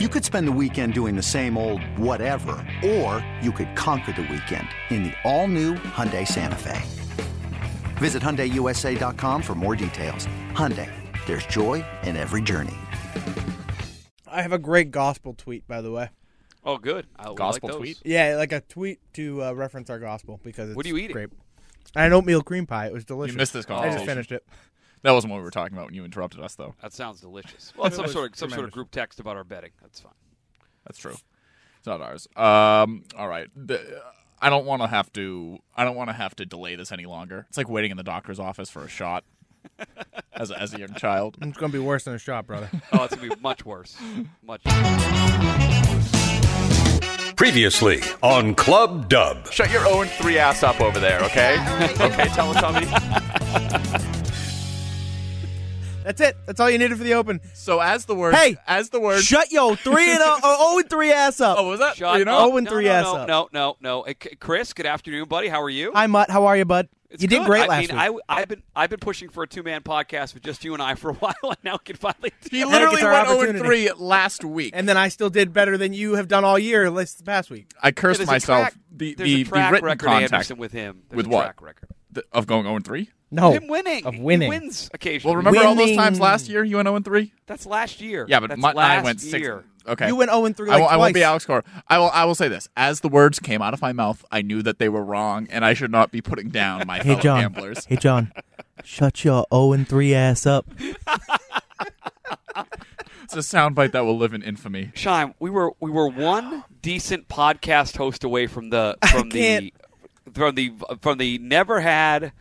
You could spend the weekend doing the same old whatever, or you could conquer the weekend in the all-new Hyundai Santa Fe. Visit HyundaiUSA.com for more details. Hyundai, there's joy in every journey. I have a great gospel tweet, by the way. Oh, good. I Gospel those. tweet? Yeah, like a tweet to uh, reference our gospel because it's What are you eating? Great. I had an oatmeal cream pie. It was delicious. You missed this I just finished it. That wasn't what we were talking about when you interrupted us, though. That sounds delicious. Well, it's some sort of some sort of group text about our betting. That's fine. That's true. It's not ours. Um. All right. The- I don't want to have to. I don't want to have to delay this any longer. It's like waiting in the doctor's office for a shot. as a, as a young child. It's gonna be worse than a shot, brother. Oh, it's gonna be much worse. Much. Previously on Club Dub. Shut your own three ass up over there, okay? okay, Teletubby. That's it. That's all you needed for the open. So as the word, Hey! as the word, Shut yo three and oh, oh, oh and three ass up. oh, was that? Shut you know, up. Oh, and no, three no, ass no, up. No, no, no. Hey, Chris, good afternoon, buddy. How are you? Hi Mutt, how are you, bud? It's you did great I last mean, week. I, I've been I've been pushing for a two man podcast with just you and I for a while, and now can finally. he literally went 0 opportunity. 3 last week. and then I still did better than you have done all year this past week. I cursed There's myself. track- the the, a track the written record, contact Anderson, with him. There's With a what? Track record. th- of going 0 3. No. Him winning Of winning. He wins occasionally. Well, remember all those Winning. times last year you went 0 3. that's last year. Yeah, but that's Mutt and I last went six. year. Okay, You went 0 and 3 I like won't, I won't be twice. Alex Cora. I will. I will say this: as the words came out of my mouth, I knew that they were wrong, and I should not be putting down my Hey fellow John. gamblers. Hey John. Shut your 0 and 3 ass up. It's a soundbite that will live in infamy. Shime, we were we were one decent podcast host away from the from the can't- from the from the never had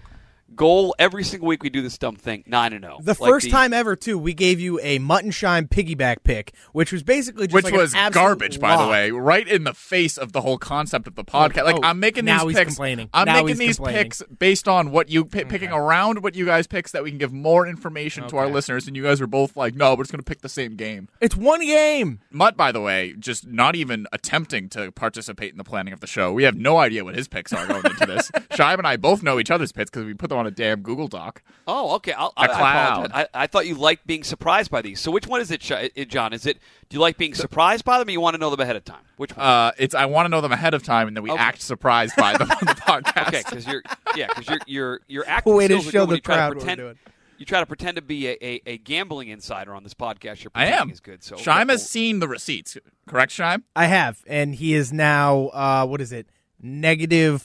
goal every single week we do this dumb thing nine and zero. The Like first time ever, too, we gave you a Mutt and piggyback pick, which was basically just Which like was absolute garbage, by the way, right in the face of the whole concept of the oh, podcast. Like oh, I'm making now these he's picks. complaining. I'm Now making he's these complaining. picks based on what you pi picking around what you guys picks that we can give more information to our listeners. And you guys are both like, "No, we're just going to pick the same game." It's one game. Mutt, by the way, just not even attempting to participate in the planning of the show. We have no idea what his picks are going into this. Shive and I both know each other's picks because we put them on a damn Google Doc. Oh, okay. I'll, I, A I cloud. apologize. I, I thought you liked being surprised by these. So which one is it, John? Is it do you like being surprised by them, or you want to know them ahead of time? Which one? Uh, it's I want to know them ahead of time, and then we Okay. act surprised by them on the podcast. okay, because you're yeah, because you're you're you're acting Way to show good the you try crowd to what we're pretend. doing. You try to pretend to be a, a, a gambling insider on this podcast. Your I pretending am. is good. So Shime has seen the receipts, correct, Shime? I have, and he is now uh, what is it? Negative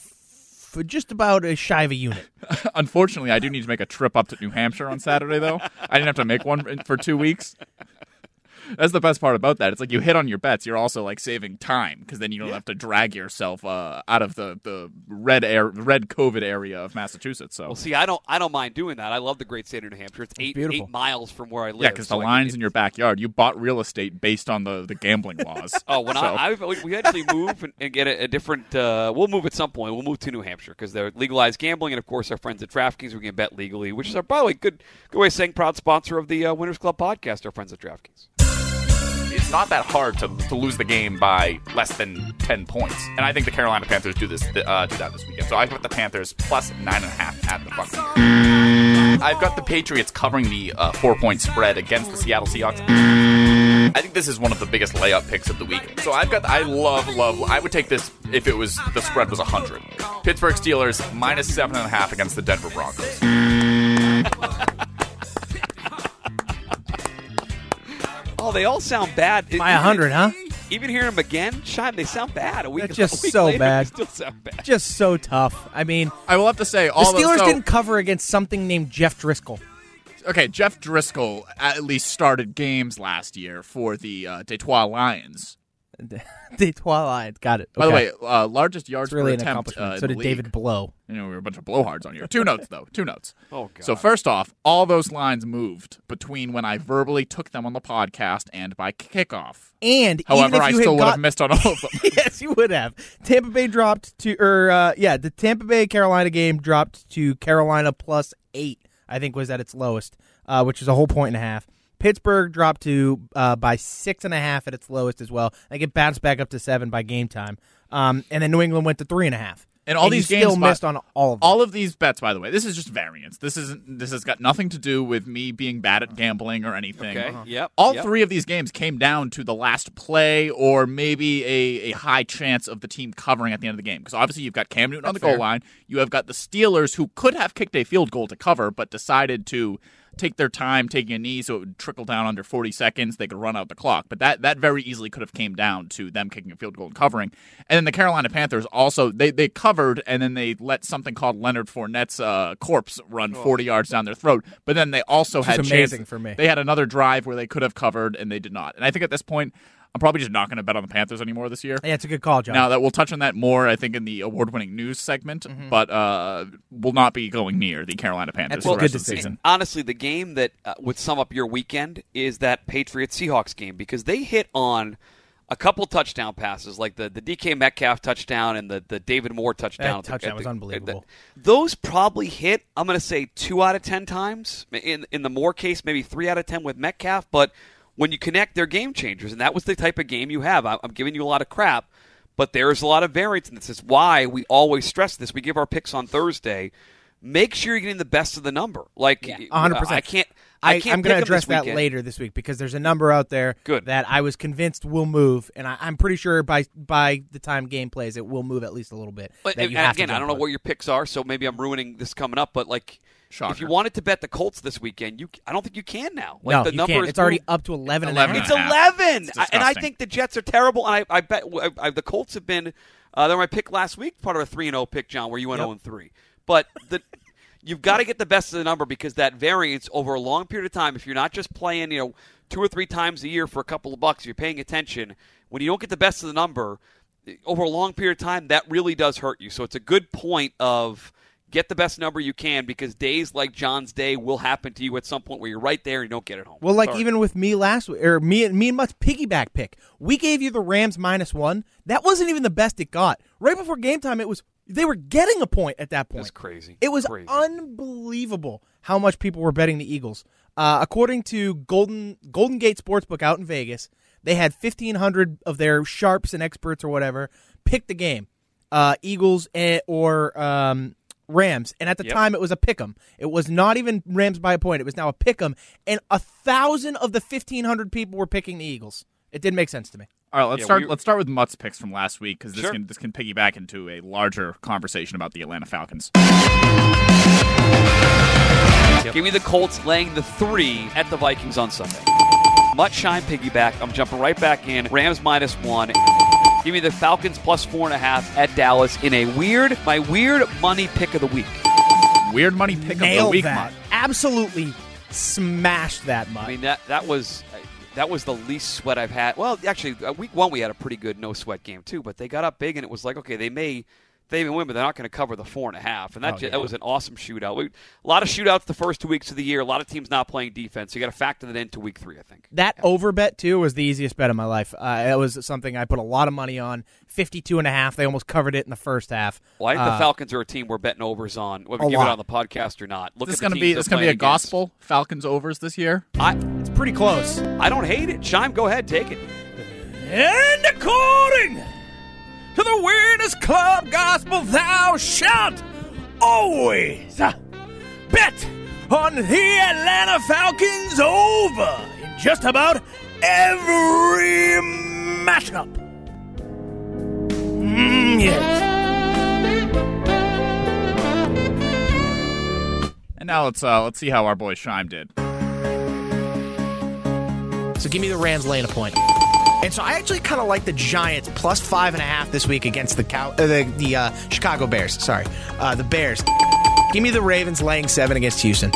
for just about a shy of a unit. Unfortunately, I do need to make a trip up to New Hampshire on Saturday, though. I didn't have to make one for two weeks. That's the best part about that. It's like you hit on your bets, you're also like saving time because then you don't have to drag yourself uh, out of the, the red air, red COVID area of Massachusetts. So Well, see, I don't I don't mind doing that. I love the great state of New Hampshire. It's eight beautiful. eight miles from where I live. yeah, because so the I lines in your backyard, you bought real estate based on the, the gambling laws. Oh, when So- I, I we actually move and, and get a, a different. Uh, we'll move at some point. We'll move to New Hampshire because they're legalized gambling, and of course, our friends at DraftKings we can bet legally, which is our by the way good good way of saying proud sponsor of the uh, Winners Club podcast. Our friends at DraftKings. It's not that hard to, to lose the game by less than 10 points. And I think the Carolina Panthers do this uh, do that this weekend. So I've got the Panthers plus 9.5 at the Buccaneers. I've got the Patriots covering the uh, four point spread against the Seattle Seahawks. I think this is one of the biggest layup picks of the week. So I've got, I love, love, I would take this if it was, the spread was 100. Pittsburgh Steelers minus 7.5 against the Denver Broncos. Oh, they all sound bad. By a hundred, huh? Even hearing them again, Shime, they sound bad. A week, That's just a week so later, bad. They still sound bad. Just so tough. I mean, I will have to say, the all those- Steelers so- didn't cover against something named Jeff Driskel. okay, Jeff Driskel at least started games last year for the uh, Detroit Lions. the Twilight. Got it. By the way, uh, largest yards it's really per an attempt. accomplishment. Uh, so the did league. David Blough. You know, we were a bunch of blowhards on here. Two notes though. Two notes. Oh, God. So first off, all those lines moved between when I verbally took them on the podcast and by kickoff. And However, even if I still had would have missed on all of them. yes, you would have. Tampa Bay dropped to, or uh, yeah, the Tampa Bay Carolina game dropped to Carolina plus eight. I think was at its lowest, uh, which is a whole point and a half. Pittsburgh dropped to uh, by six and a half at its lowest as well. They get bounced back up to seven by game time, um, and then New England went to three and a half. And all you these still games by- missed on all of them. All of these bets, by the way, this is just variance. This isn't. This has got nothing to do with me being bad at gambling or anything. Okay. Yep. All yep. three of these games came down to the last play or maybe a, a high chance of the team covering at the end of the game. Because obviously you've got Cam Newton on the That's goal line. You have got the Steelers who could have kicked a field goal to cover, but decided to take their time taking a knee so it would trickle down under 40 seconds. They could run out the clock. But that, that very easily could have came down to them kicking a field goal and covering. And then the Carolina Panthers also, they, they covered and then they let something called Leonard Fournette's uh, corpse run 40 yards down their throat. But then they also Which had amazing for me. They had another drive where they could have covered and they did not. And I think at this point, I'm probably just not going to bet on the Panthers anymore this year. yeah, it's a good call, John. Now that we'll touch on that more, I think, in the award-winning news segment, Mm-hmm. but uh, will not be going near the Carolina Panthers That's for a the good rest of the season. honestly, the game that uh, would sum up your weekend is that Patriots Seahawks game because they hit on a couple touchdown passes, like the, the DK Metcalf touchdown and the, the David Moore touchdown. That at the- touchdown was the- unbelievable. the- those probably hit. I'm going to say two out of ten times. In in the Moore case, maybe three out of ten with Metcalf. But when you connect, they're game changers, and that was the type of game you have. I'm giving you a lot of crap, but there's a lot of variance, and this is why we always stress this. We give our picks on Thursday. Make sure you're getting the best of the number. Like, 100%. I can't. I, can't I, am going to address that later this week because there's a number out there Good. that I was convinced will move, and I, I'm pretty sure by by the time game plays, it will move at least a little bit. But that and, you have to again, I don't know what your picks are, so maybe I'm ruining this coming up. But like, if you wanted to bet the Colts this weekend, you I don't think you can now. Like no, the you number can't. is It's already up to 11 and a 11 half. It's and a half. eleven, It's I- and I think the Jets are terrible. And I, I bet I, I, the Colts have been. Uh, they're my pick last week, part of a three and zero pick, John, where you went Yep. zero and three. But the you've got to get the best of the number because that variance over a long period of time. If you're not just playing, you know, two or three times a year for a couple of bucks, if you're paying attention. When you don't get the best of the number over a long period of time, that really does hurt you. So it's a good point of get the best number you can because days like John's day will happen to you at some point where you're right there and you don't get it home. Well, like Sorry. even with me last week, or me and me and Mutt's piggyback pick, we gave you the Rams minus one. That wasn't even the best it got. Right before game time, it was they were getting a point at that point. That's crazy. It was Crazy. unbelievable how much people were betting the Eagles. Uh, according to Golden Golden Gate Sportsbook out in Vegas, they had fifteen hundred of their sharps and experts or whatever pick the game, uh, Eagles or um, Rams, and at the Yep. time it was a pick 'em. It was not even Rams by a point; it was now a pick 'em, and a thousand of the fifteen hundred people were picking the Eagles. It didn't make sense to me. All right, let's Yeah, start. we- Let's start with Mutt's picks from last week because this Sure. can this can piggyback into a larger conversation about the Atlanta Falcons. Give me the Colts laying the three at the Vikings on Sunday. Mutt Shime piggyback. I'm jumping right back in. Rams minus one. Give me the Falcons plus four and a half at Dallas in a weird, my weird money pick of the week. Weird money pick of the Nailed week, that. Mutt. Absolutely smashed that much. I mean that that was that was the least sweat I've had. Well, actually, uh, week one we had a pretty good no sweat game too, but they got up big and it was like okay, they may they even win, but they're not going to cover the four and a half, and that Oh, ju- yeah. that was an awesome shootout. We, a lot of shootouts the first two weeks of the year. A lot of teams not playing defense. So you got to factor that into week three, I think. That over bet too was the easiest bet of my life. Uh, it was something I put a lot of money on. 52 and a half. They almost covered it in the first half. Well, I think Uh, the Falcons are a team we're betting overs on, whether A we give it on the podcast or not. Look This is going to be this going to be a playing against. gospel Falcons overs this year. I It's pretty close. I don't hate it. Shime, go ahead, take it. And according to the Weirdest Club Gospel, thou shalt always bet on the Atlanta Falcons over in just about every matchup. Mm, yes. And now let's uh, let's see how our boy Shime did. So give me the Rams laying a point. And so I actually kind of like the Giants plus five and a half this week against the cow, uh, the, the uh, Chicago Bears. Sorry, uh, the Bears. Give me the Ravens laying seven against Houston.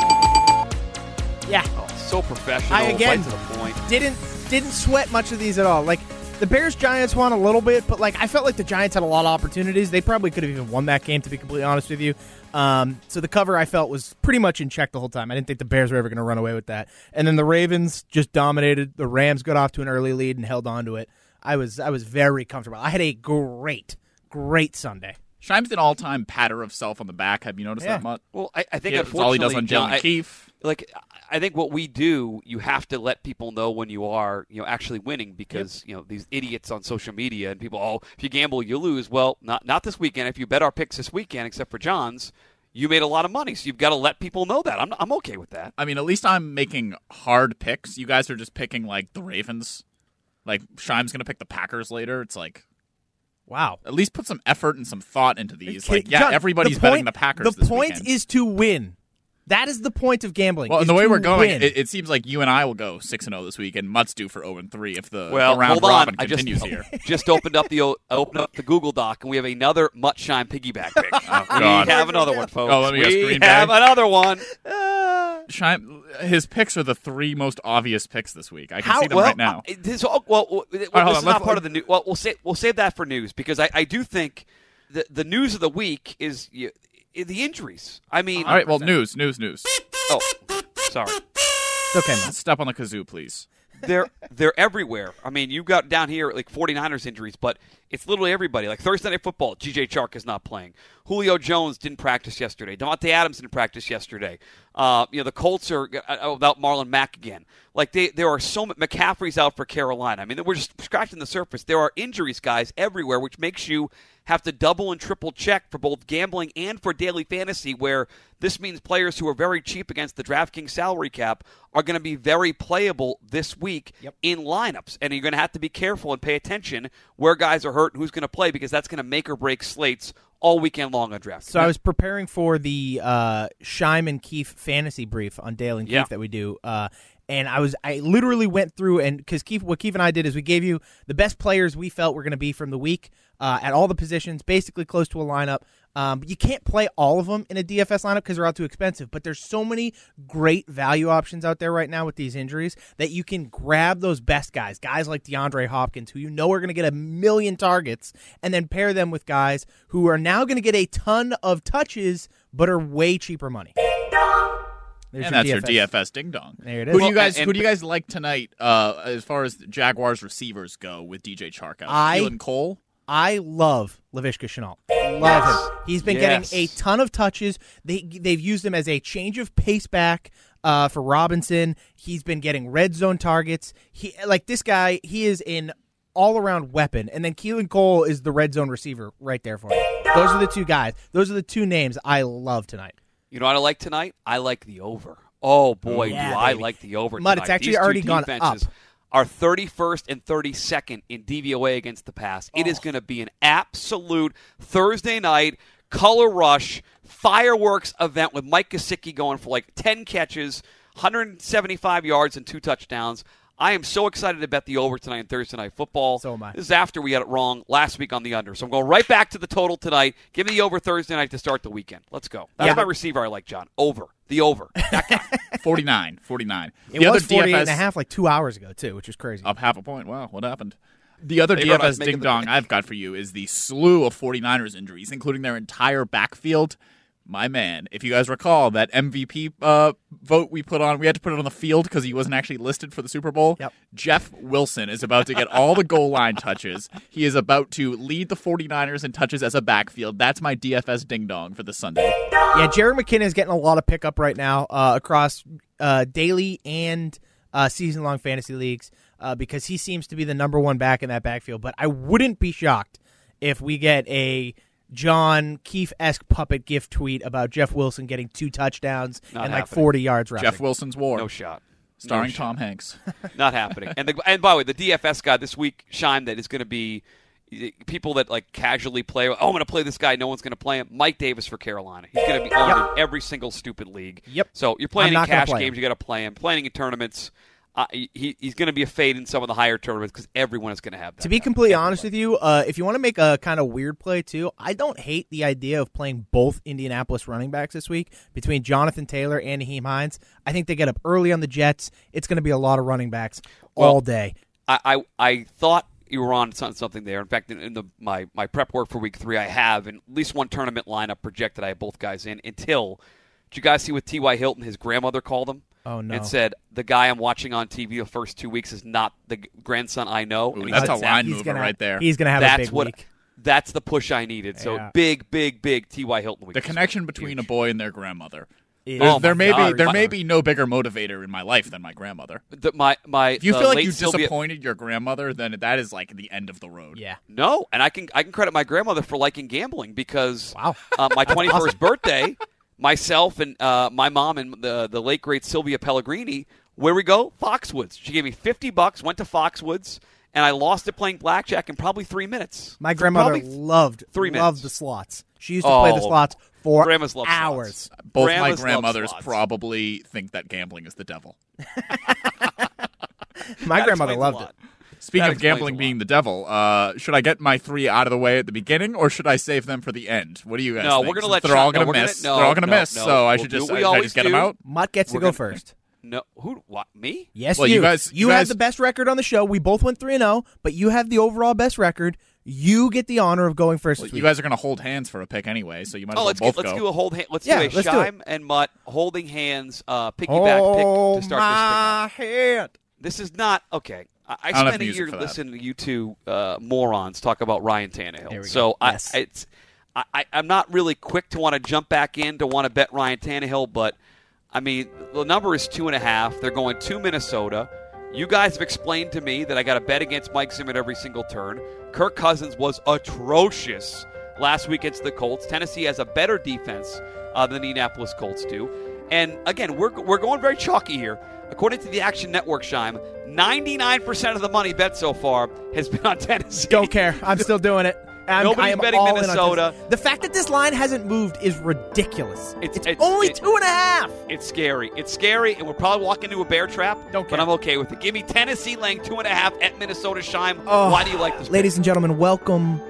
Yeah. So professional, I again right to the point. didn't didn't sweat much of these at all. Like the Bears Giants won a little bit, but like I felt like the Giants had a lot of opportunities. They probably could have even won that game to be completely honest with you. Um, so the cover I felt was pretty much in check the whole time. I didn't think the Bears were ever going to run away with that. And then the Ravens just dominated. The Rams got off to an early lead and held on to it. I was I was very comfortable. I had a great great Sunday. Shime's an all-time patter of self on the back. Have you noticed Yeah. that much? Well, I, I think Yeah, that's all he does unfortunately, on John, Dylan Keefe. Like I think what we do, you have to let people know when you are, you know, actually winning because you know these idiots on social media and people, oh, if you gamble, you lose. Well, not not this weekend. If you bet our picks this weekend, except for John's, you made a lot of money. So you've got to let people know that. I'm I'm okay with that. I mean, at least I'm making hard picks. You guys are just picking like the Ravens. Like Shime's gonna pick the Packers later. It's like Wow. at least put some effort and some thought into these. Like, yeah, John, everybody's the betting the Packers. The this point weekend. is to win. That is the point of gambling. well, is and the way we're going, it, it seems like you and I will go six and zero this week, and Mutt's due for zero and three if the, Well, the round hold robin on. I just continues here. just opened up the opened up the Google Doc and we have another Mutt Shime piggyback pick. Oh, we have another one, folks. Oh, let me guess, we Green Bay? have another one. Shime, his picks are the three most obvious picks this week. I can How see them well? right now. uh, This, oh, well, well, this hold is on, not let's- part of the news. Well, we'll say we'll save that for news because I, I do think the the news of the week is you, the injuries. I mean, All right, well, news, news, news. oh, sorry. It's okay, man. Step on the kazoo, please. they're they're everywhere. I mean, you got down here like 49ers injuries, but it's literally everybody. Like Thursday night football, DJ Chark is not playing. Julio Jones didn't practice yesterday. Davante Adams didn't practice yesterday. Uh, you know, the Colts are uh, without Marlon Mack again. Like they, there are so many. McCaffrey's out for Carolina. I mean, we're just scratching the surface. There are injuries, guys, everywhere, which makes you have to double and triple check for both gambling and for daily fantasy, where this means players who are very cheap against the DraftKings salary cap are going to be very playable this week in lineups. And you're going to have to be careful and pay attention where guys are hurt and who's going to play because that's going to make or break slates all weekend long on DraftKings. So I was preparing for the uh, Shime and Keefe fantasy brief on Dale and Keefe Yeah. that we do, uh, and I was I literally went through and because Keefe what Keefe and I did is we gave you the best players we felt were going to be from the week uh, at all the positions, basically close to a lineup. Um, but you can't play all of them in a DFS lineup because they're all too expensive. But there's so many great value options out there right now with these injuries that you can grab those best guys, guys like DeAndre Hopkins, who you know are going to get a million targets, and then pair them with guys who are now going to get a ton of touches but are way cheaper money. There's and that's your DFS ding dong. There it Who is. do you Well, guys and- Who do you guys like tonight? Uh, as far as Jaguars receivers go, with DJ Chark out, I- Keelan Cole. I love Laviska Shenault. Love him. He's been Yes. getting a ton of touches. They they've used him as a change of pace back uh, for Robinson. He's been getting red zone targets. He like this guy. He is an all around weapon. And then Keelan Cole is the red zone receiver right there for him. Those are the two guys. Those are the two names I love tonight. You know what I like tonight? I like the over. Oh boy, Yeah, do I baby. like the over. Mud, tonight. it's actually already gone defenses up. Are 31st and 32nd in DVOA against the pass. It Oh. is going to be an absolute Thursday night color rush fireworks event with Mike Gesicki going for like 10 catches, 175 yards, and two touchdowns. I am so excited to bet the over tonight in Thursday Night Football. So am I. This is after we got it wrong last week on the under. So I'm going right back to the total tonight. Give me the over Thursday night to start the weekend. Let's go. That's Yeah. my receiver I like, John. Over. The over. That guy. 49, 49. It the was other 48 DFS and a half like two hours ago, too, which is crazy. up half a point. Wow, what happened? The other They DFS ding dong. I've got for you is the slew of 49ers injuries, including their entire backfield. My man, if you guys recall that MVP uh, vote we put on, we had to put it on the field because he wasn't actually listed for the Super Bowl. Yep. Jeff Wilson is about to get all the goal line touches. He is about to lead the 49ers in touches as a backfield. That's my DFS ding dong for the Sunday. Yeah, Jerick McKinnon is getting a lot of pickup right now uh, across uh, daily and uh, season long fantasy leagues uh, because he seems to be the number one back in that backfield. But I wouldn't be shocked if we get a John Keefe esque puppet gift tweet about Jeff Wilson getting two touchdowns Not and like 40 yards rushing. Jeff Wilson's War, No shot. starring No shot. Tom Hanks. Not happening. And the, and by the way, the DFS guy this week, Shime, that is going to be people that like casually play. Oh, I'm going to play this guy. No one's going to play him. Mike Davis for Carolina. He's going to be on in every single stupid league. Yep. So you're playing in cash play games. him. You got to play him. Playing in tournaments. Uh, he, he's going to be a fade in some of the higher tournaments because everyone is going to have that. To be completely honest with you, uh, if you want to make a kind of weird play too, I don't hate the idea of playing both Indianapolis running backs this week between Jonathan Taylor and Nyheim Hines. I think they get up early on the Jets. It's going to be a lot of running backs all day. I, I I thought you were on something there. In fact, in, in the my my prep work for week three, I have in at least one tournament lineup projected. I have both guys in until. Did you guys see what T.Y. Hilton, his grandmother, called him? Oh, no. And said the guy I'm watching on TV the first two weeks is not the grandson I know. Ooh, And that's a line He's mover gonna, right there. He's going to have That's a big what week. That's the push I needed. So Yeah. big, big, big T.Y. Hilton week. The connection between a boy and their grandmother. It- Oh there may God. be there may be no bigger motivator in my life than my grandmother. The- my my. If you the feel like you Sylvia- disappointed your grandmother, then that is like the end of the road. yeah. No, and I can I can credit my grandmother for liking gambling because Wow. uh, my 21st birthday, myself and uh, my mom and the the late great Sylvia Pellegrini, where we go Foxwoods. She gave me 50 bucks, went to Foxwoods, and I lost it playing blackjack in probably three minutes. My grandmother Probably loved three minutes. loved the slots. She used to play the Oh, slots for grandmas love hours. slots. Both Grandmas my grandmothers probably think that gambling is the devil. My That grandmother loved it. Speaking That of gambling being the devil, uh, should I get my three out of the way at the beginning, or should I save them for the end? What do you guys No, think? we're gonna Since let they're all Sean- no, gonna we're gonna- miss. no, they're all gonna no, miss. no. So I We'll should just, I, should I just get do. them out. Mutt gets to We're go gonna- first. No, who? What? Me? Yes, Well, you. you guys- you have guys- the best record on the show. We both went three and zero, but you have the overall best record. You get the honor of going first. Well, you guys are gonna hold hands for a pick anyway, so you might as Oh, well let's both get, let's go. do a hold hand. Let's Yeah, do a let's do Shime and Mutt holding hands uh, piggyback oh, pick to start my this thing. head. This is not okay. I, I spent a year listening to you two uh, morons talk about Ryan Tannehill. There so Yes. I, it's I, I, I'm not really quick to want to jump back in to want to bet Ryan Tannehill, but I mean the number is two and a half. They're going to Minnesota. You guys have explained to me that I got to bet against Mike Zimmer every single turn. Kirk Cousins was atrocious last week against the Colts. Tennessee has a better defense uh, than the Indianapolis Colts do. And again, we're, we're going very chalky here. According to the Action Network, Shime, 99% of the money bet so far has been on Tennessee. Don't care. I'm still doing it. I'm, Nobody's betting Minnesota. The fact that this line hasn't moved is ridiculous. It's- It's, it's- only it- two and a half. It's scary. It's scary, and we're probably walking into a bear trap. Don't care. But. I'm okay with it. Give me Tennessee laying two and a half at Minnesota Shime. Oh, Why do you like this? pick? Ladies and gentlemen, welcome,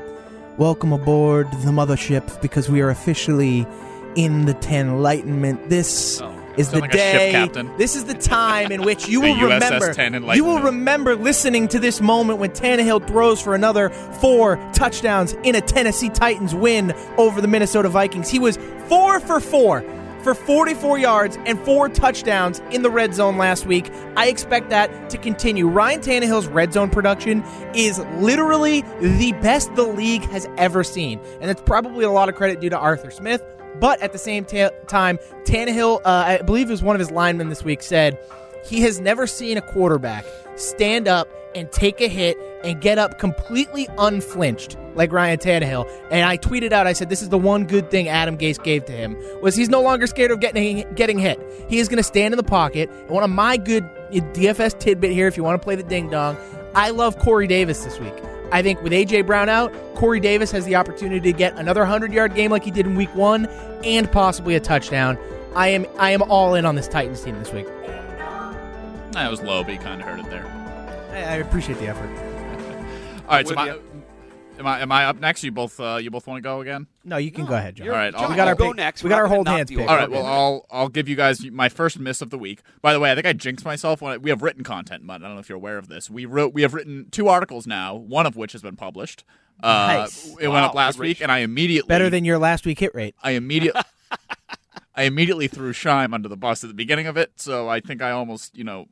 welcome aboard the mothership because we are officially in the Enlightenment. This Oh. is the like day. This is the time in which you will remember. 10 Enlightenment. You will remember listening to this moment when Tannehill throws for another four touchdowns in a Tennessee Titans win over the Minnesota Vikings. He was four for four. For 44 yards and four touchdowns in the red zone last week. I expect that to continue. Ryan Tannehill's red zone production is literally the best the league has ever seen. And it's probably a lot of credit due to Arthur Smith. But at the same ta- time, Tannehill, uh, I believe it was one of his linemen this week, said he has never seen a quarterback stand up and take a hit and get up completely unflinched like Ryan Tannehill. And I tweeted out, I said, this is the one good thing Adam Gase gave to him was he's no longer scared of getting getting hit. He is going to stand in the pocket. And one of my good DFS tidbit here, if you want to play the ding dong, I love Corey Davis this week. I think with AJ Brown out, Corey Davis has the opportunity to get another 100 yard game like he did in week one and possibly a touchdown. I am I am all in on this Titans team this week. That was low, but you kind of heard it there. I, I appreciate the effort. All right, so With am I, am I up next? You both uh, you both want to go again? No, you can go ahead, John. You're- All right, John, I'll- we got our go pick- next. we We're got not our gonna hold knock hands you pick. All right, well I'll I'll give you guys my first miss of the week. By the way, I think I jinxed myself when I, we have written content, but I don't know if you're aware of this. We wrote we have written two articles now, one of which has been published. Uh, Nice. It went Wow, up last good week, reach. and I immediately Better than your last week hit rate. I immediately I immediately threw Shime under the bus at the beginning of it. So I think I almost you know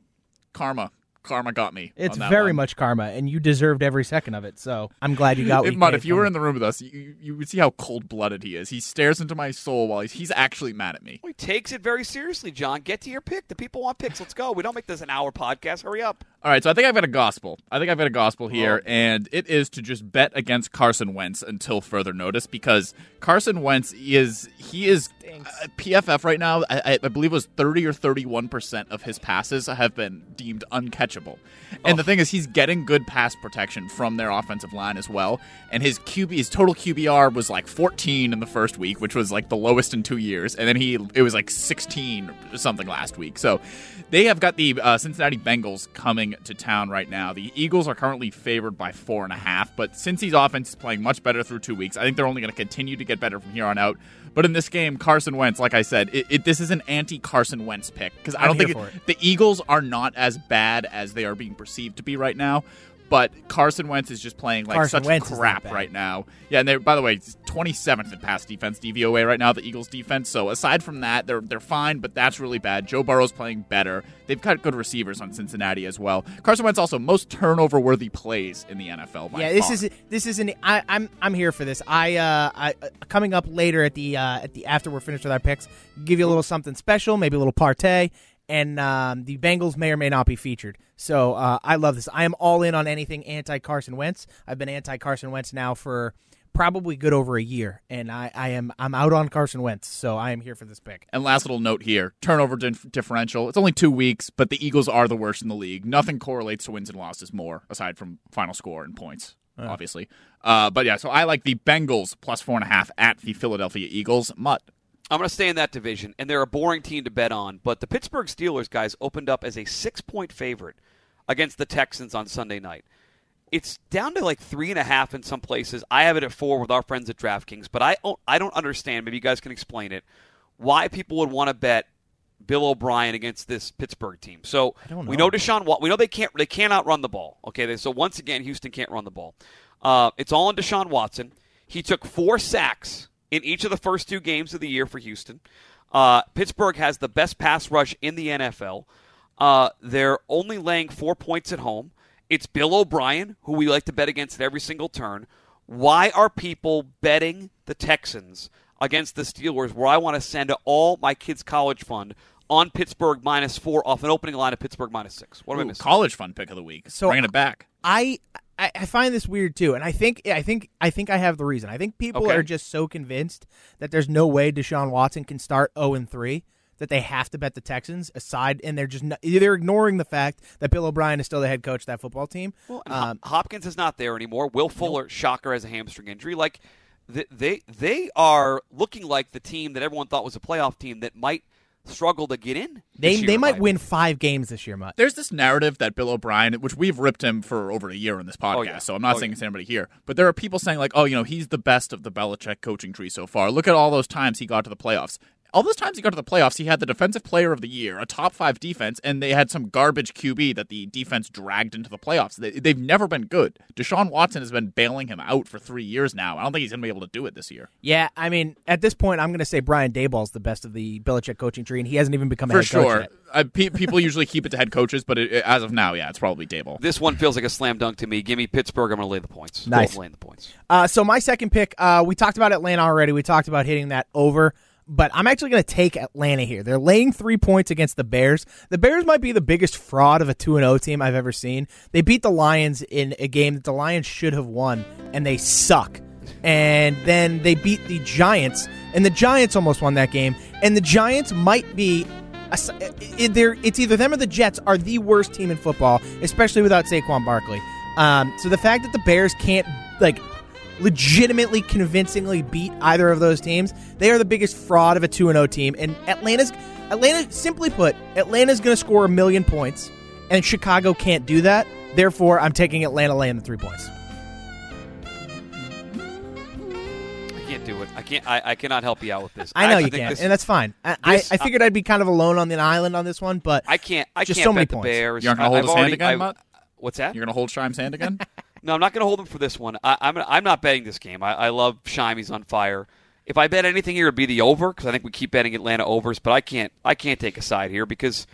karma karma got me. It's on that very one. much karma, and you deserved every second of it. So I'm glad you got. What If, you Mud, if you were from. in the room with us, you, you would see how cold blooded he is. He stares into my soul while he's, he's actually mad at me. He takes it very seriously, John. Get to your pick. The people want picks. Let's go. We don't make this an hour podcast. Hurry up. All right, so I think I've got a gospel. I think I've got a gospel here, Oh. and it is to just bet against Carson Wentz until further notice because Carson Wentz is he is uh, PFF right now. I, I believe it was thirty or thirty-one percent of his passes have been deemed uncatchable, and the thing is, he's getting good pass protection from their offensive line as well. And his QB, his total QBR was like fourteen in the first week, which was like the lowest in two years, and then he it was like sixteen or something last week. So they have got the uh, Cincinnati Bengals coming to town right now. The Eagles are currently favored by four and a half, but Cincy's offense is playing much better through two weeks. I think they're only going to continue to get better from here on out. But in this game, Carson Wentz, like I said, it, it, this is an anti Carson Wentz pick because I don't think it. the Eagles are not as bad as they are being perceived to be right now. But Carson Wentz is just playing like Carson such Wentz crap right now. Yeah, and they're by the way, 27th in pass defense DVOA right now, the Eagles defense. So aside from that, they're they're fine, but that's really bad. Joe Burrow's playing better. They've got good receivers on Cincinnati as well. Carson Wentz also most turnover worthy plays in the NFL. By yeah, this far. is this is an I, I'm I'm here for this. I uh I uh, coming up later at the uh at the after we're finished with our picks, give you a little something special, maybe a little partay, and um, the Bengals may or may not be featured. So uh, I love this. I am all in on anything anti Carson Wentz. I've been anti Carson Wentz now for probably good over a year, and I, I am I'm out on Carson Wentz. So I am here for this pick. And last little note here turnover dif- differential. It's only two weeks, but the Eagles are the worst in the league. Nothing correlates to wins and losses more, aside from final score and points, obviously. Uh, but yeah, so I like the Bengals plus four and a half at the Philadelphia Eagles. Mutt. I'm going to stay in that division, and they're a boring team to bet on. But the Pittsburgh Steelers guys opened up as a six-point favorite against the Texans on Sunday night. It's down to like three and a half in some places. I have it at four with our friends at DraftKings, but I don't, I don't understand. Maybe you guys can explain it. Why people would want to bet Bill O'Brien against this Pittsburgh team? So don't we know. know Deshaun. We know they can't. They cannot run the ball. Okay. So once again, Houston can't run the ball. Uh, it's all on Deshaun Watson. He took four sacks in each of the first two games of the year for Houston. Uh, Pittsburgh has the best pass rush in the NFL. Uh, they're only laying four points at home. It's Bill O'Brien, who we like to bet against at every single turn. Why are people betting the Texans against the Steelers where I want to send all my kids' college fund on Pittsburgh minus four off an opening line of Pittsburgh minus six? What am I missing? college fun pick of the week. So Bringing it back. I, I I find this weird too, and I think I think I think I have the reason. I think people Okay. are just so convinced that there's no way Deshaun Watson can start zero and three that they have to bet the Texans aside, and they're just not, they're ignoring the fact that Bill O'Brien is still the head coach of that football team. Well, Um, Hopkins is not there anymore. Will Fuller, shocker, has a hamstring injury. Like they they are looking like the team that everyone thought was a playoff team that might struggle to get in. they year, they might my win five games this year, Mutt. There's this narrative that Bill O'Brien, which we've ripped him for over a year on this oh, podcast, Oh, yeah. so I'm not Oh, saying yeah. it's anybody here, but there are people saying like, oh, you know, he's the best of the Belichick coaching tree so far. Look at all those times he got to the playoffs. All those times he got to the playoffs, he had the defensive player of the year, a top five defense, and they had some garbage QB that the defense dragged into the playoffs. They, they've never been good. Deshaun Watson has been bailing him out for three years now. I don't think he's going to be able to do it this year. Yeah, I mean, at this point, I'm going to say Brian Daboll's the best of the Belichick coaching tree, and he hasn't even become a For head coach sure. yet. I, pe- people usually keep it to head coaches, but it, it- as of now, yeah, it's probably Daboll. This one feels like a slam dunk to me. Give me Pittsburgh. I'm going to lay the points. Nice. Both laying the points. Uh, so my second pick, uh, we talked about Atlanta already. We talked about hitting that over, but I'm actually going to take Atlanta here. They're laying three points against the Bears. The Bears might be the biggest fraud of a two and zero team I've ever seen. They beat the Lions in a game that the Lions should have won, and they suck. And then they beat the Giants, and the Giants almost won that game. And the Giants might be it's either them or the Jets are the worst team in football, especially without Saquon Barkley. Um, so the fact that the Bears can't like legitimately convincingly beat either of those teams, they are the biggest fraud of a 2 0 team. And Atlanta's Atlanta simply put, Atlanta's going to score a million points and Chicago can't do that. Therefore, I'm taking Atlanta laying the 3 points. I can't do it. I can't. I, I cannot help you out with this. I know actually you think can't, this- and that's fine. I, this- I, I figured I'd be kind of alone on the island on this one, but I can't. I Just can't so many the points. Bears. You aren't gonna hold I've his hand already- again, I've- What's that? You're going to hold Shime's hand again? No, I'm not going to hold him for this one. I, I'm I'm not betting this game. I, I love Shime. He's on fire. If I bet anything here, it'd be the over because I think we keep betting Atlanta overs. But I can't I can't take a side here because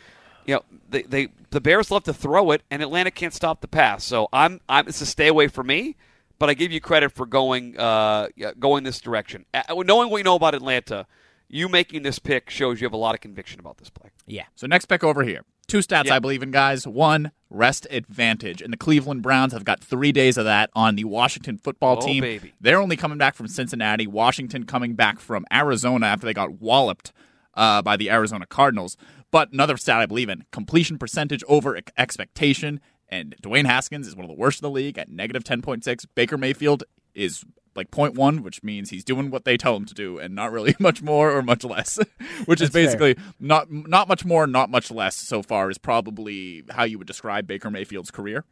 you know they, they the Bears love to throw it and Atlanta can't stop the pass. So I'm I'm it's a stay away for me. But I give you credit for going uh, going this direction. Uh, knowing what we know about Atlanta, you making this pick shows you have a lot of conviction about this play. yeah. So next pick over here. Two stats. I believe in, guys. One, rest advantage. And the Cleveland Browns have got three days of that on the Washington football Oh, team. baby. They're only coming back from Cincinnati. Washington coming back from Arizona after they got walloped uh, by the Arizona Cardinals. But another stat I believe in completion percentage over expectation. And Dwayne Haskins is one of the worst in the league at negative 10.6. Baker Mayfield is like 0.1, which means he's doing what they tell him to do and not really much more or much less, which is That's fair. basically not not much more, not much less so far is probably how you would describe Baker Mayfield's career.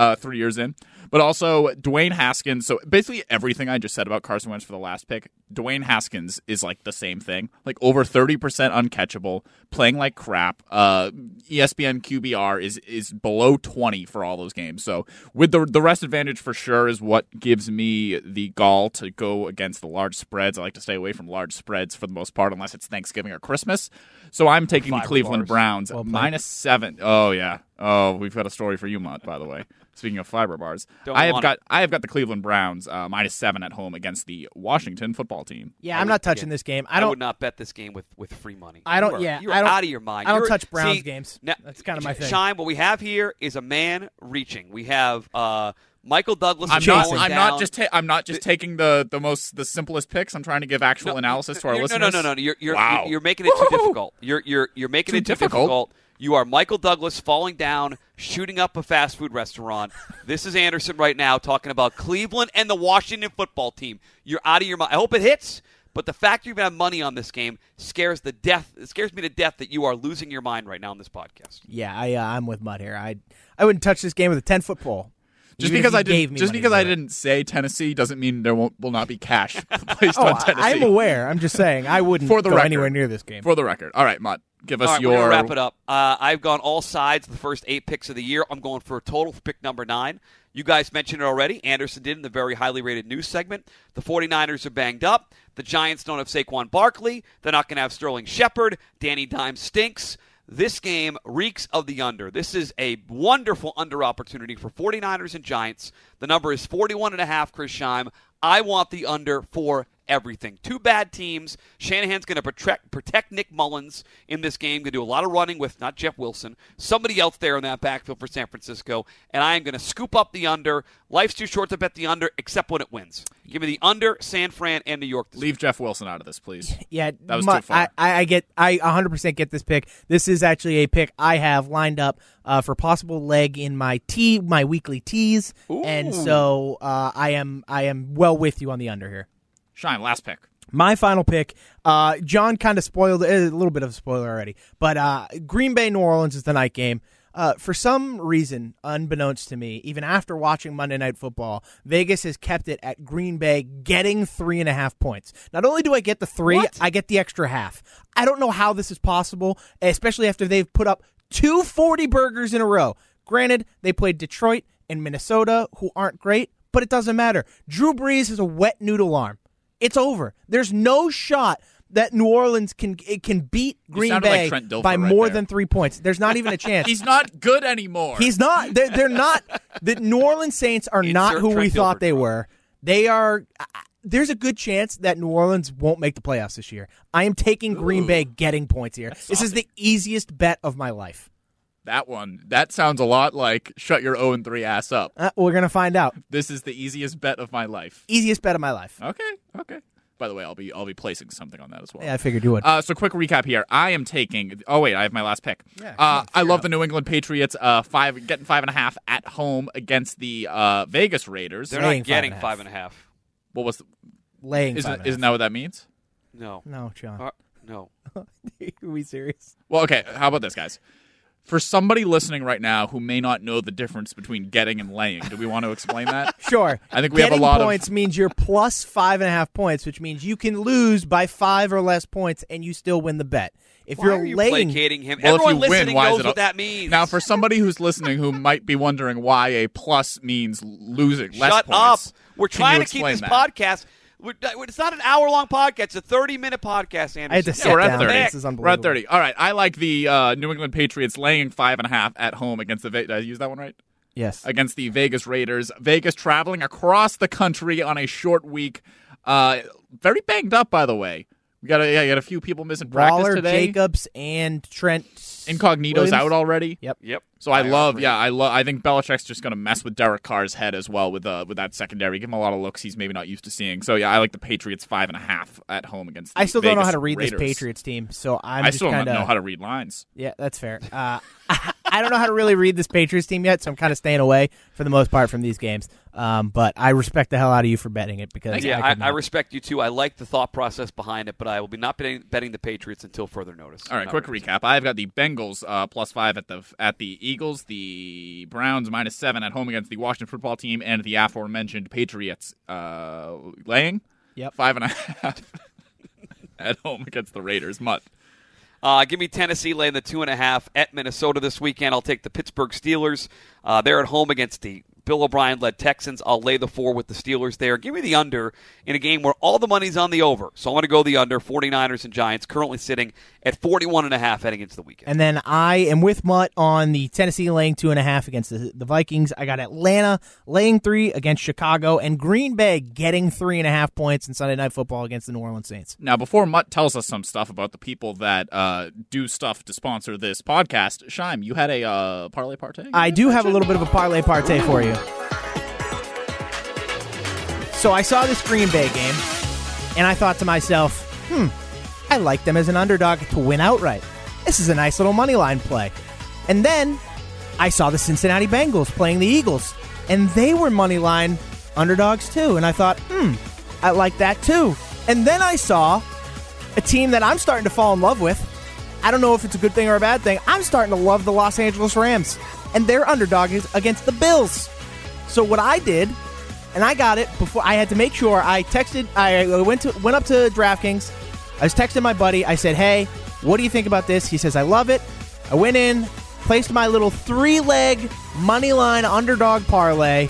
Uh, three years in. But also Dwayne Haskins. So basically everything I just said about Carson Wentz for the last pick, Dwayne Haskins is like the same thing. Like over thirty percent uncatchable, playing like crap. Uh, ESPN QBR is is below twenty for all those games. So with the the rest advantage for sure is what gives me the gall to go against the large spreads. I like to stay away from large spreads for the most part, unless it's Thanksgiving or Christmas. So I'm taking the Cleveland bars. Browns minus seven. Oh yeah. Oh, we've got a story for you, Mont. By the way, speaking of fiber bars, Don't I have want got I have got the Cleveland Browns uh, minus seven at home against the Washington football team. Yeah, I'm not touching this game. I I, don't. would not bet this game with, with free money. I don't- You are- yeah, you're I don't- out of your mind. I don't You're- touch Browns see, games. now- That's kinda my thing. Shime. What we have here is a man reaching. We have uh, Michael Douglas. I'm not. I'm down. not just. Ta- I'm not just taking the the most the simplest picks. I'm trying to give actual No, analysis to our listeners. No, no, no, no. You're you're, wow. you're, you're making it too difficult. You're you're you're making Too it too difficult? difficult. You are Michael Douglas falling down, shooting up a fast food restaurant. this is Anderson right now talking about Cleveland and the Washington football team. You're out of your mind. I hope it hits, but the fact you even have money on this game scares the death. It scares me to death that you are losing your mind right now on this podcast. Yeah, I, uh, I'm with Mud here. I I wouldn't touch this game with a ten foot pole. Just because I didn't, just because I it. didn't say Tennessee doesn't mean there won't will not be cash placed Oh, on Tennessee. I, am aware. I'm just saying I wouldn't For the go record. anywhere near this game. For the record, all right, Mutt, give us right, your wrap it up. Uh, I've gone all sides the first eight picks of the year. I'm going for a total for pick number nine. You guys mentioned it already. Anderson did in the very highly rated news segment. The 49ers are banged up. The Giants don't have Saquon Barkley. They're not going to have Sterling Shepard. Danny Dimes stinks. This game reeks of the under. This is a wonderful under opportunity for 49ers and Giants. The number is 41 and a half, Chris Scheim. I want the under for everything. Two bad teams. Shanahan's going to protect, protect Nick Mullens in this game. Going to do a lot of running with not Jeff Wilson, somebody else there in that backfield for San Francisco. And I am going to scoop up the under. Life's too short to bet the under, except when it wins. Give me the under, San Fran, and New York. This leave Jeff Wilson out of this, please. Yeah, That was Mutt, too far. I, I I get, I 100% get this pick. This is actually a pick I have lined up uh, for possible leg in my tea, my weekly teas, and so uh, I am, I am well with you on the under here. Shime, last pick. My final pick, uh, John kind of spoiled a little bit of a spoiler already, but uh, Green Bay New Orleans is the night game. Uh, for some reason, unbeknownst to me, even after watching Monday Night Football, Vegas has kept it at Green Bay getting three and a half points. Not only do I get the three, What? I get the extra half. I don't know how this is possible, especially after they've put up two forty burgers in a row. Granted, they played Detroit and Minnesota, who aren't great, but it doesn't matter. Drew Brees is a wet noodle arm. It's over. There's no shot that New Orleans can it can beat Green sounded like Bay by right more there. than three points. There's not even a chance. He's not good anymore. He's not. They're, they're not. The New Orleans Saints are not Insert who we Trent thought they were. They are. There's a good chance that New Orleans won't make the playoffs this year. I am taking Green Bay getting points here. This is the easiest bet of my life. That one. That sounds a lot like shut your 0 and 3 ass up. Uh, we're gonna find out. This is the easiest bet of my life. Easiest bet of my life. Okay, okay. By the way, I'll be I'll be placing something on that as well. Yeah, I figured you would. Uh, so quick recap here. I am taking. Oh wait, I have my last pick. Yeah, uh, on, I love it the New England Patriots. Uh, five getting five and a half at home against the uh, Vegas Raiders. They're Laying not getting five and a half. five and a half. What was? The, Laying. isn't and isn't half. that what that means? No. No, John. Uh, no. Are we serious? Well, okay. How about this, guys? For somebody listening right now who may not know the difference between getting and laying, do we want to explain that? Sure. I think we have a Getting lot of- points means you're plus five and a half points, which means you can lose by five or less points and you still win the bet. If Why you're are you laying, placating him? Well, if Everyone you win, listening why knows what that means. Now, for somebody who's listening who might be wondering why a plus means losing less Shut points, up. We're trying to keep this that? podcast. We're- It's not an hour long podcast. It's a 30 minute podcast, Anderson. I had to sit Yeah, we're at 30. This is We're at 30. All right. I like the uh, New England Patriots laying five and a half at home against the. Did I use that one right? Yes. Against the Vegas Raiders. Vegas traveling across the country on a short week. Uh, very banged up, by the way. We got a, yeah, you got a few people missing practice Waller, today. Jacobs, and Trent. Incognito's Williams. out already. Yep. Yep. So I IR love, yeah, I love. I think Belichick's just going to mess with Derek Carr's head as well with uh with that secondary. Give him a lot of looks he's maybe not used to seeing. So yeah, I like the Patriots five and a half at home against. The I still don't know how to read Raiders. this Patriots team, so I'm I just still kind don't know how to read lines. Yeah, that's fair. Uh, I don't know how to really read this Patriots team yet, so I'm kind of staying away for the most part from these games. Um, but I respect the hell out of you for betting it because Yeah, I, I, I, respect you too. I like the thought process behind it, but I will be not betting, betting the Patriots until further notice. All right, Not quick really. recap. I've got the Bengals uh, plus five at the at the Eagles, the Browns minus seven at home against the Washington football team, and the aforementioned Patriots uh, laying Yep. five and a half at home against the Raiders. Mutt. Uh, give me Tennessee laying the two and a half at Minnesota this weekend. I'll take the Pittsburgh Steelers. Uh, they're at home against the Bill O'Brien led Texans. I'll lay the four with the Steelers there. Give me the under in a game where all the money's on the over. So I'm going to go the under. 49ers and Giants currently sitting at 41 and a half heading into the weekend. And then I am with Mutt on the Tennessee laying two and a half against the, the Vikings. I got Atlanta laying three against Chicago, and Green Bay getting three and a half points in Sunday Night Football against the New Orleans Saints. Now, before Mutt tells us some stuff about the people that uh, do stuff to sponsor this podcast, Shime, you had a uh, parlay partay. I do have a little bit of a parlay partay for you. So I saw this Green Bay game, and I thought to myself, hmm, I like them as an underdog to win outright. This is a nice little money line play. And then I saw the Cincinnati Bengals playing the Eagles, and they were money line underdogs too. And I thought, hmm, I like that too. And then I saw a team that I'm starting to fall in love with. I don't know if it's a good thing or a bad thing. I'm starting to love the Los Angeles Rams, and their underdog is against the Bills. So what I did, and I got it before I had to make sure. I texted. I went to went up to DraftKings. I was texting my buddy. I said, "Hey, what do you think about this?" He says, "I love it." I went in, placed my little three leg money line underdog parlay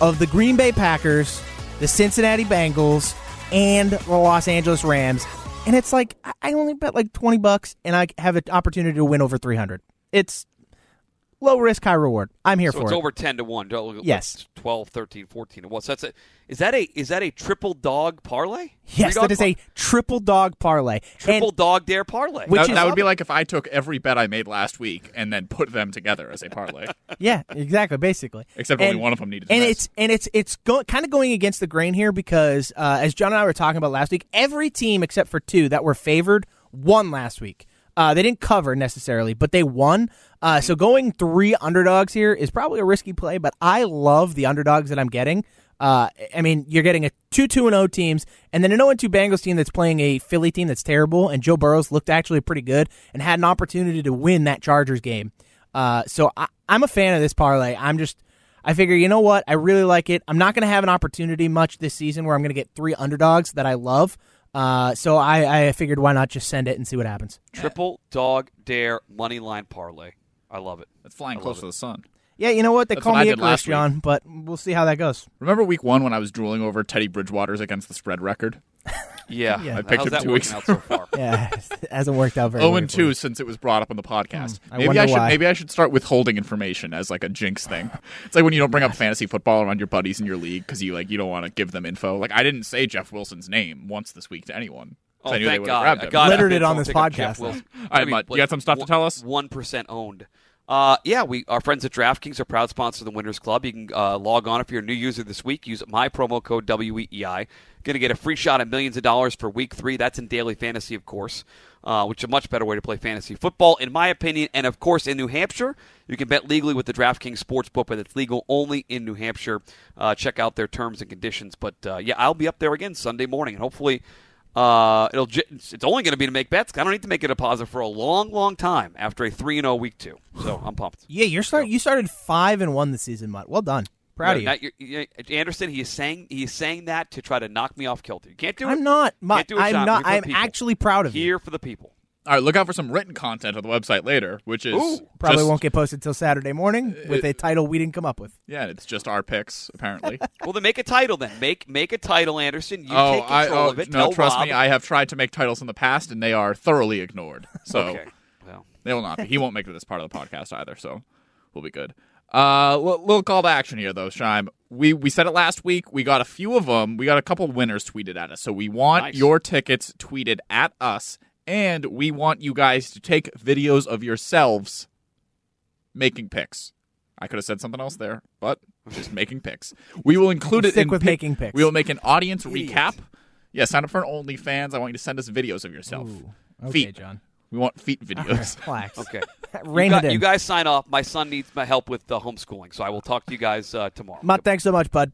of the Green Bay Packers, the Cincinnati Bengals, and the Los Angeles Rams. And it's like I- only bet like twenty bucks, and I have an opportunity to win over three hundred. It's low risk, high reward. I'm here for it. so for it's it. over 10 to 1. Don't look at Yes. what's 12, 13, 14 to 1. So that's a, is that a is that a triple dog parlay? Yes, Three that dog is a triple dog parlay. triple And dog dare parlay. Which that, is- that would be like if I took every bet I made last week and then put them together as a parlay. yeah, exactly, basically. Except And- only one of them needed to And it's and it's it's go, kind of going against the grain here because uh, as John and I were talking about last week, every team except for two that were favored won last week. Uh, they didn't cover necessarily, but they won. Uh, so going three underdogs here is probably a risky play, but I love the underdogs that I'm getting. Uh, I mean, you're getting a two two and zero teams, and then an zero and two Bengals team that's playing a Philly team that's terrible, and Joe Burrow's looked actually pretty good and had an opportunity to win that Chargers game. Uh, so I, I'm a fan of this parlay. I'm just, I figure, you know what? I really like it. I'm not going to have an opportunity much this season where I'm going to get three underdogs that I love. Uh, so I, I figured why not just send it and see what happens. triple dog dare money line parlay. I love it. That's flying close to the sun. Yeah, you know what? They That's call what I me did Icarus, last week. John, but we'll see how that goes. Remember week one when I was drooling over Teddy Bridgewater's against the spread record? Yeah, Yeah. I picked How's him that two working weeks out so far? Yeah, it hasn't worked out very Oh well. and two since it was brought up on the podcast. Hmm, I maybe wonder I should why. maybe I should start withholding information as like a jinx thing. It's like when you don't bring up fantasy football around your buddies in your league because you like you don't want to give them info. Like I didn't say Jeff Wilson's name once this week to anyone. 'cause Oh, I knew they thank would have God. grabbed I him. got Littered it on this pick up Jeff podcast, Wilson. All right, Mutt, you got some stuff to tell us? One percent owned. Uh, yeah, we our friends at DraftKings are proud sponsor of the Winners Club. You can uh, log on if you're a new user this week. Use my promo code WEEI. Going to get a free shot at millions of dollars for Week Three. That's in daily fantasy, of course, uh, which is a much better way to play fantasy football, in my opinion. And of course, in New Hampshire, you can bet legally with the DraftKings Sportsbook, but it's legal only in New Hampshire. Uh, check out their terms and conditions. But uh, yeah, I'll be up there again Sunday morning, and hopefully. Uh, it'll it's only going to be to make bets. I don't need to make a deposit for a long, long time after a three and zero week two. So I'm pumped. Yeah, you're start. You started five and one this season, Mutt. Well done. Proud of you. Now, you're- you're- Anderson, he's saying he is saying that to try to knock me off kilter. You can't do it. I'm not. Can't do it, I'm John. not. Here I'm people. actually proud of you. here for the people. All right, look out for some written content on the website later, which is Ooh. Probably just- won't get posted till Saturday morning with a title we didn't come up with. Yeah, it's just our picks apparently. Well, then make a title. Then make make a title, Anderson. You oh, take I control oh, of it. no, Tell trust Rob. me, I have tried to make titles in the past and they are thoroughly ignored. So Okay. Well, They will not be. He won't make it this part of the podcast either, so we'll be good. Uh, li- little call to action here, though, Shime. We we said it last week. We got a few of them. We got a couple winners tweeted at us. So we want Nice. your tickets tweeted at us, and we want you guys to take videos of yourselves making picks. I could have said something else there, but just making picks. We will include it Stick in with pic- making picks. We will make an audience recap. Yeah, sign up for an OnlyFans. I want you to send us videos of yourself. Ooh, okay, Feet. John. We want feet videos. Relax. Okay. Rain you, it in. you guys sign off. My son needs my help with uh, homeschooling, so I will talk to you guys uh, tomorrow. Mutt, thanks so much, bud.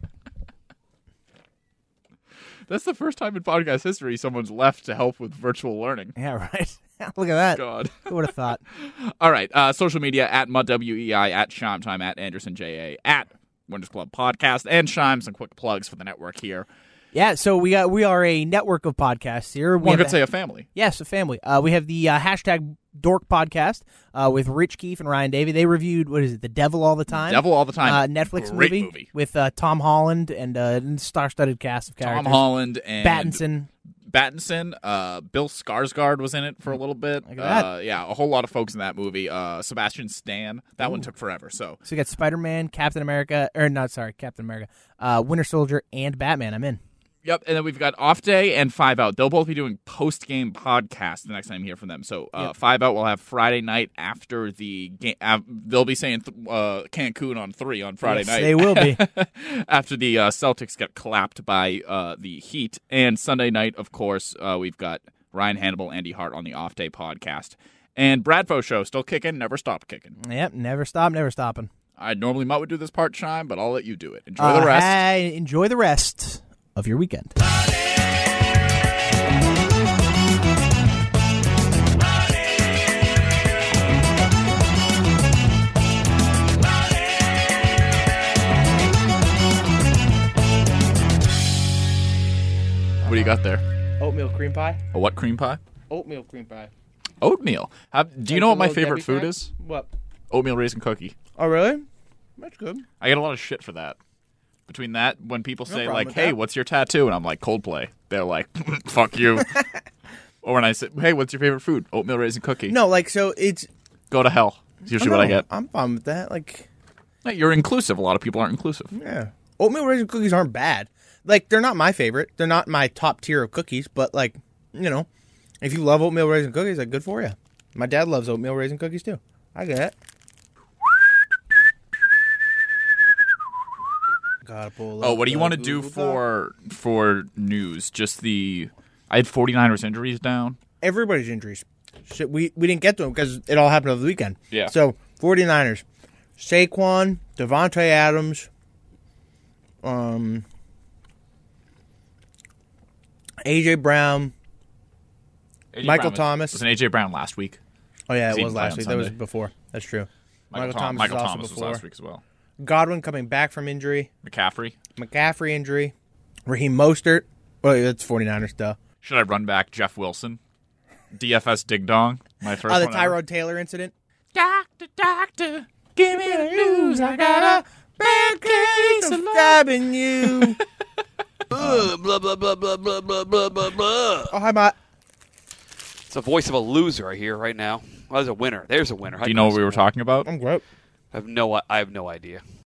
That's the first time in podcast history someone's left to help with virtual learning. Yeah, right. Look at that. God. Who would have thought? All right. Uh, social media at Mutt WEEI, at Shime Time, at Anderson JA, at Winners Club Podcast, and Shime. Some quick plugs for the network here. Yeah, so we got we are a network of podcasts here. We One could say a family. Yes, a family. Uh, we have the uh, hashtag Dork podcast uh, with Rich Keefe and Ryan Davey. They reviewed what is it, The Devil All the Time? Devil All the Time. uh, Netflix Great movie, movie. with uh, Tom Holland and uh, star-studded cast of characters. Tom Holland and Battinson. Battinson, uh, Bill Skarsgård was in it for a little bit. Look at that. Uh, yeah, a whole lot of folks in that movie. Uh, Sebastian Stan. That one took forever. So So we got Spider-Man, Captain America, or not sorry, Captain America, uh, Winter Soldier, and Batman. I'm in. Yep, and then we've got Off Day and Five Out. They'll both be doing post game podcasts the next time you hear from them. So uh, Five Out will have Friday night after the game. Uh, they'll be saying th- uh, Cancun on three on Friday Yes, night. they will be. after the uh, Celtics get clapped by uh, the Heat. And Sunday night, of course, uh, we've got Ryan Hannable, Andy Hart on the Off Day podcast. And Bradfo Show still kicking, never stopped kicking. yep, never stop, never stopping. I normally Mutt would do this part, Shime, but I'll let you do it. Enjoy the rest. hey, enjoy the rest of your weekend. What do you got there? Oatmeal cream pie. A what cream pie? Oatmeal cream pie. Oatmeal. Have, do you know what my favorite food is? What? Oatmeal raisin cookie. Oh, really? That's good. I get a lot of shit for that. Between that, when people say like, "Hey, that. what's your tattoo?" and I'm like, "Coldplay," they're like, "Fuck you." or when I say, "Hey, what's your favorite food?" Oatmeal raisin cookie. No, like so it's Go to hell. It's oh, usually what I get. I'm fine with that. Like, Hey, You're inclusive. A lot of people aren't inclusive. yeah, oatmeal raisin cookies aren't bad. Like, they're not my favorite. They're not my top tier of cookies. But like, you know, if you love oatmeal raisin cookies, like, good for you. My dad loves oatmeal raisin cookies too. I get it. Oh, what do you want to do for for news? Just the I had 49ers injuries down. everybody's injuries? Shit, we we didn't get to them because it all happened over the weekend. Yeah. So 49ers, Saquon, Davante Adams, um, AJ Brown. AJ Michael Brown was- Thomas. was an AJ Brown last week. Oh yeah, it was last week. That was before. That's true. Michael, Thom- Thomas Michael was Thomas was last week as well. Godwin coming back from injury. McCaffrey. McCaffrey injury. Raheem Mostert. Well, that's 49ers stuff. Should I run back Jeff Wilson? DFS Dig Dong. My first Oh, the one ever. Tyrod Taylor incident. Doctor, doctor, give me the news. I got a bad case of. Stabbing you. blah blah blah blah blah blah blah blah blah. oh, hi, Matt. It's the voice of a loser I hear right now. Oh, there's a winner. There's a winner. Do you know what we were talking about? I'm great. I have no. I have no idea.